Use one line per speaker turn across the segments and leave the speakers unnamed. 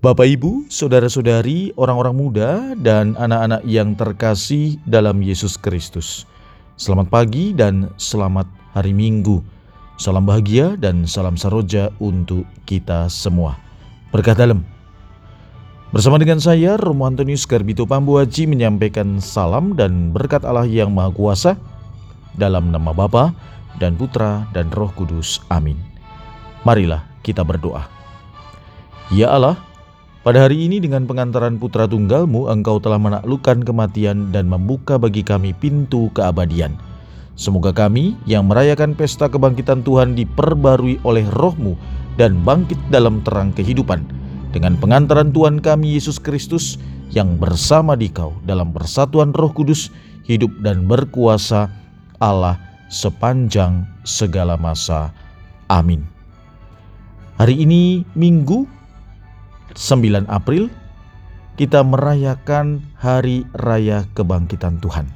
Bapak, Ibu, saudara-saudari, orang-orang muda, dan anak-anak yang terkasih dalam Yesus Kristus, selamat pagi dan selamat hari Minggu. Salam bahagia dan salam saroja untuk kita semua. Berkat dalam. Bersama dengan saya, Romo Antonius Garbito Pambuaji menyampaikan salam dan berkat Allah yang Maha Kuasa dalam nama Bapa dan Putra dan Roh Kudus. Amin. Marilah kita berdoa. Ya Allah, pada hari ini dengan pengantaran putra tunggalmu engkau telah menaklukkan kematian dan membuka bagi kami pintu keabadian. Semoga kami yang merayakan pesta kebangkitan Tuhan diperbarui oleh rohmu dan bangkit dalam terang kehidupan. Dengan pengantaran Tuhan kami Yesus Kristus yang bersama di kau dalam persatuan roh kudus hidup dan berkuasa Allah sepanjang segala masa. Amin. Hari ini Minggu 9 April kita merayakan Hari Raya Kebangkitan Tuhan.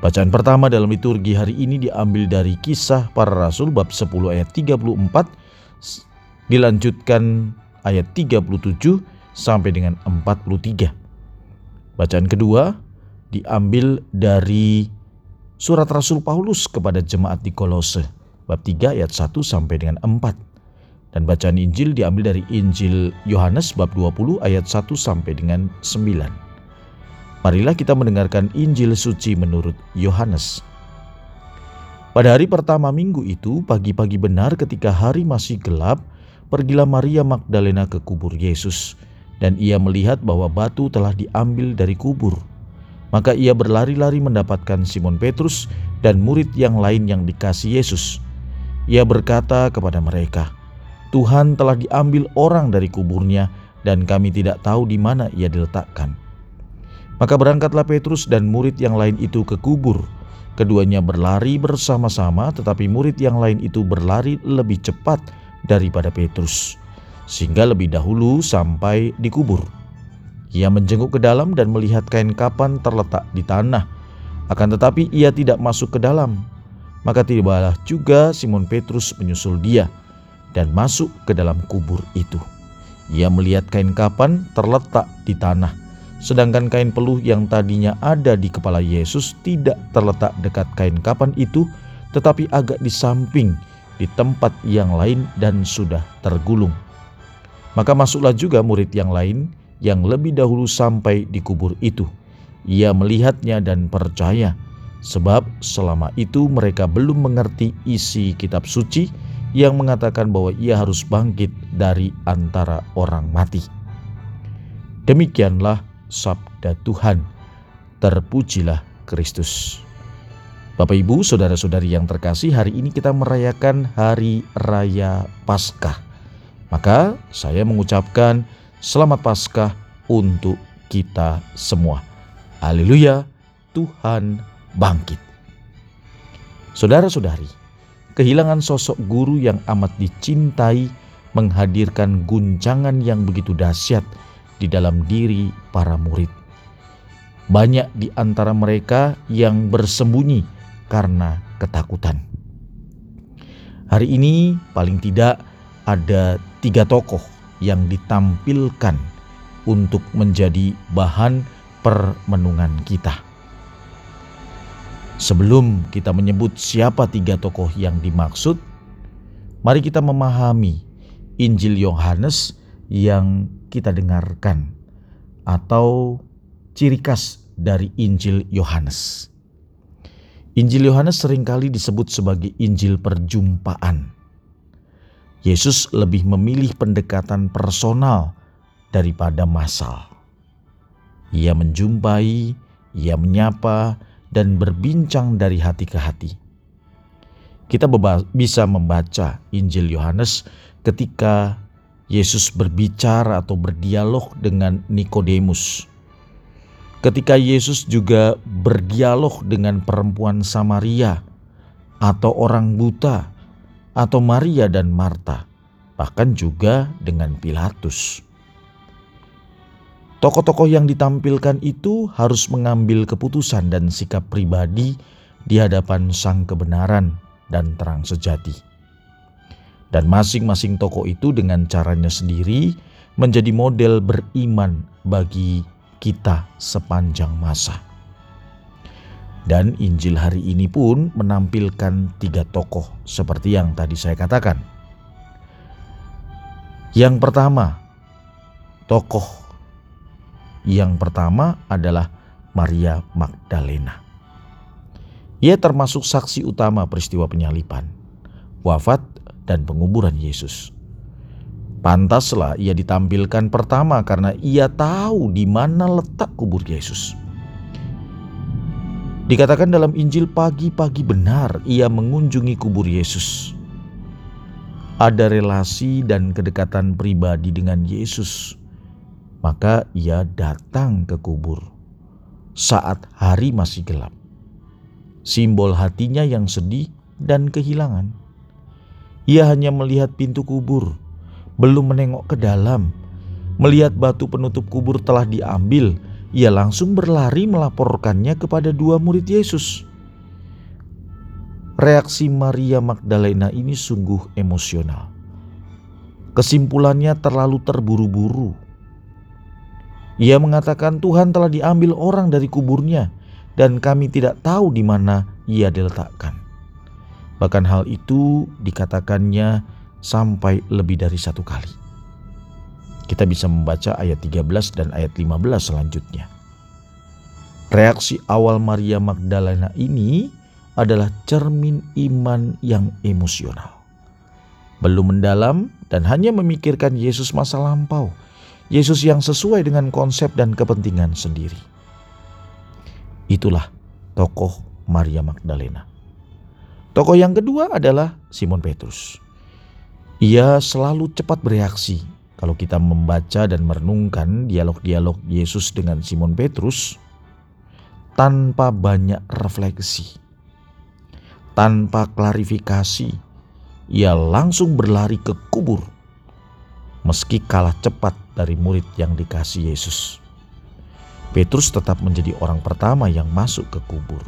Bacaan pertama dalam liturgi hari ini diambil dari kisah para rasul bab 10 ayat 34 dilanjutkan ayat 37 sampai dengan 43. Bacaan kedua diambil dari surat Rasul Paulus kepada jemaat di Kolose bab 3 ayat 1 sampai dengan 4. Dan bacaan Injil diambil dari Injil Yohanes bab 20 ayat 1 sampai dengan 9. Marilah kita mendengarkan Injil suci menurut Yohanes. Pada hari pertama minggu itu, pagi-pagi benar ketika hari masih gelap, pergilah Maria Magdalena ke kubur Yesus, dan ia melihat bahwa batu telah diambil dari kubur. Maka ia berlari-lari mendapatkan Simon Petrus dan murid yang lain yang dikasih Yesus. Ia berkata kepada mereka, Tuhan telah diambil orang dari kuburnya dan kami tidak tahu di mana ia diletakkan. Maka berangkatlah Petrus dan murid yang lain itu ke kubur. Keduanya berlari bersama-sama tetapi murid yang lain itu berlari lebih cepat daripada Petrus sehingga lebih dahulu sampai di kubur. Ia menjenguk ke dalam dan melihat kain kapan terletak di tanah. Akan tetapi ia tidak masuk ke dalam. Maka tibalah juga Simon Petrus menyusul dia dan masuk ke dalam kubur itu. Ia melihat kain kapan terletak di tanah, sedangkan kain peluh yang tadinya ada di kepala Yesus tidak terletak dekat kain kapan itu, tetapi agak di samping di tempat yang lain dan sudah tergulung. Maka masuklah juga murid yang lain yang lebih dahulu sampai di kubur itu. Ia melihatnya dan percaya, sebab selama itu mereka belum mengerti isi kitab suci yang mengatakan bahwa ia harus bangkit dari antara orang mati. Demikianlah sabda Tuhan. Terpujilah Kristus. Bapak Ibu, saudara-saudari yang terkasih, hari ini kita merayakan Hari Raya Paskah. Maka saya mengucapkan selamat Paskah untuk kita semua. Haleluya, Tuhan bangkit. Saudara-saudari, Kehilangan sosok guru yang amat dicintai menghadirkan guncangan yang begitu dahsyat di dalam diri para murid. Banyak di antara mereka yang bersembunyi karena ketakutan. Hari ini paling tidak ada tiga tokoh yang ditampilkan untuk menjadi bahan permenungan kita. Sebelum kita menyebut siapa tiga tokoh yang dimaksud, mari kita memahami Injil Yohanes yang kita dengarkan atau ciri khas dari Injil Yohanes. Injil Yohanes sering kali disebut sebagai Injil perjumpaan. Yesus lebih memilih pendekatan personal daripada massal. Ia menjumpai, ia menyapa, dan berbincang dari hati ke hati. Kita bisa membaca Injil Yohanes ketika Yesus berbicara atau berdialog dengan Nikodemus. Ketika Yesus juga berdialog dengan perempuan Samaria atau orang buta atau Maria dan Marta, bahkan juga dengan Pilatus. Tokoh-tokoh yang ditampilkan itu harus mengambil keputusan dan sikap pribadi di hadapan sang kebenaran dan terang sejati. Dan masing-masing tokoh itu dengan caranya sendiri menjadi model beriman bagi kita sepanjang masa. Dan Injil hari ini pun menampilkan tiga tokoh seperti yang tadi saya katakan. Yang pertama, tokoh yang pertama adalah Maria Magdalena. Ia termasuk saksi utama peristiwa penyalipan, wafat, dan penguburan Yesus. Pantaslah ia ditampilkan pertama karena ia tahu di mana letak kubur Yesus. Dikatakan dalam Injil pagi-pagi benar ia mengunjungi kubur Yesus. Ada relasi dan kedekatan pribadi dengan Yesus. Maka ia datang ke kubur saat hari masih gelap. Simbol hatinya yang sedih dan kehilangan. Ia hanya melihat pintu kubur belum menengok ke dalam. Melihat batu penutup kubur telah diambil, ia langsung berlari melaporkannya kepada dua murid Yesus. Reaksi Maria Magdalena ini sungguh emosional. Kesimpulannya terlalu terburu-buru. Ia mengatakan Tuhan telah diambil orang dari kuburnya dan kami tidak tahu di mana ia diletakkan. Bahkan hal itu dikatakannya sampai lebih dari satu kali. Kita bisa membaca ayat 13 dan ayat 15 selanjutnya. Reaksi awal Maria Magdalena ini adalah cermin iman yang emosional. Belum mendalam dan hanya memikirkan Yesus masa lampau. Yesus yang sesuai dengan konsep dan kepentingan sendiri. Itulah tokoh Maria Magdalena. Tokoh yang kedua adalah Simon Petrus. Ia selalu cepat bereaksi. Kalau kita membaca dan merenungkan dialog-dialog Yesus dengan Simon Petrus tanpa banyak refleksi, tanpa klarifikasi, ia langsung berlari ke kubur meski kalah cepat dari murid yang dikasih Yesus. Petrus tetap menjadi orang pertama yang masuk ke kubur.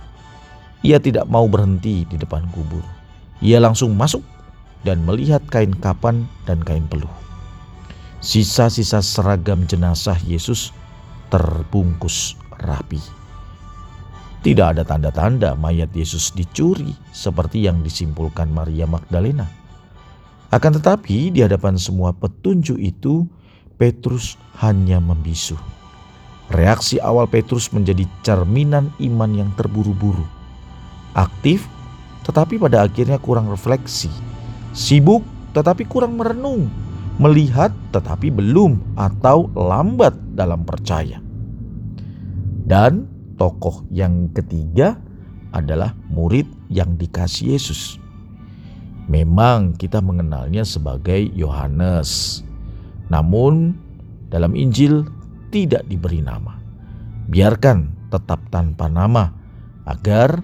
Ia tidak mau berhenti di depan kubur. Ia langsung masuk dan melihat kain kapan dan kain peluh. Sisa-sisa seragam jenazah Yesus terbungkus rapi. Tidak ada tanda-tanda mayat Yesus dicuri seperti yang disimpulkan Maria Magdalena. Akan tetapi di hadapan semua petunjuk itu Petrus hanya membisu. Reaksi awal Petrus menjadi cerminan iman yang terburu-buru. Aktif tetapi pada akhirnya kurang refleksi sibuk tetapi kurang merenung, melihat tetapi belum atau lambat dalam percaya. Dan tokoh yang ketiga adalah murid yang dikasih Yesus. Memang kita mengenalnya sebagai Yohanes. Namun dalam Injil tidak diberi nama. Biarkan tetap tanpa nama agar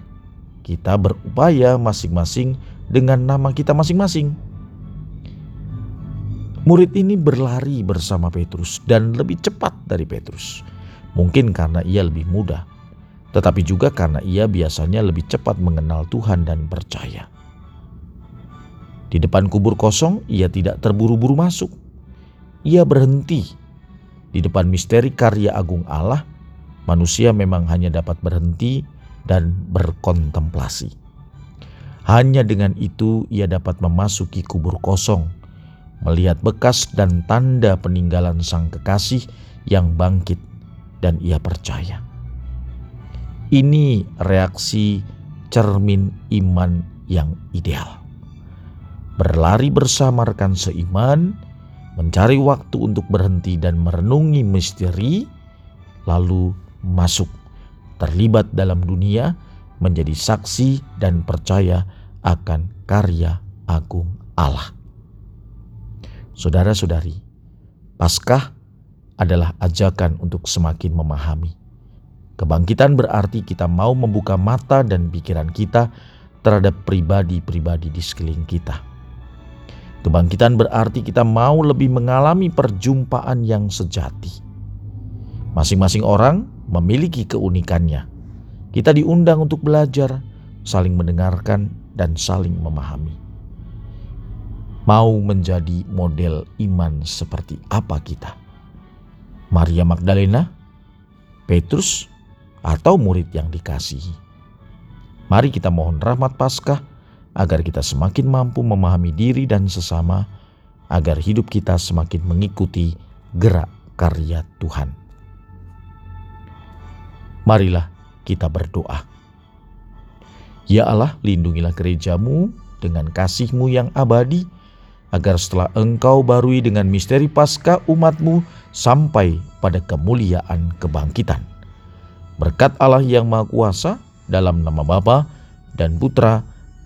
kita berupaya masing-masing dengan nama kita masing-masing. Murid ini berlari bersama Petrus dan lebih cepat dari Petrus. Mungkin karena ia lebih muda, tetapi juga karena ia biasanya lebih cepat mengenal Tuhan dan percaya. Di depan kubur kosong, ia tidak terburu-buru masuk. Ia berhenti. Di depan misteri karya agung Allah, manusia memang hanya dapat berhenti dan berkontemplasi. Hanya dengan itu ia dapat memasuki kubur kosong, melihat bekas dan tanda peninggalan sang kekasih yang bangkit dan ia percaya. Ini reaksi cermin iman yang ideal. Berlari bersama rekan seiman, mencari waktu untuk berhenti dan merenungi misteri, lalu masuk, terlibat dalam dunia, menjadi saksi dan percaya akan karya agung Allah. Saudara-saudari, Paskah adalah ajakan untuk semakin memahami. Kebangkitan berarti kita mau membuka mata dan pikiran kita terhadap pribadi-pribadi di sekeliling kita. Kebangkitan berarti kita mau lebih mengalami perjumpaan yang sejati. Masing-masing orang memiliki keunikannya. Kita diundang untuk belajar, saling mendengarkan, dan saling memahami. mau menjadi model iman seperti apa kita? Maria Magdalena, Petrus, atau murid yang dikasihi? Mari kita mohon rahmat Paskah agar kita semakin mampu memahami diri dan sesama, agar hidup kita semakin mengikuti gerak karya Tuhan. Marilah kita berdoa. Ya Allah, lindungilah gerejamu dengan kasihmu yang abadi, agar setelah engkau barui dengan misteri pasca umatmu sampai pada kemuliaan kebangkitan. Berkat Allah yang Maha Kuasa, dalam nama Bapa dan Putra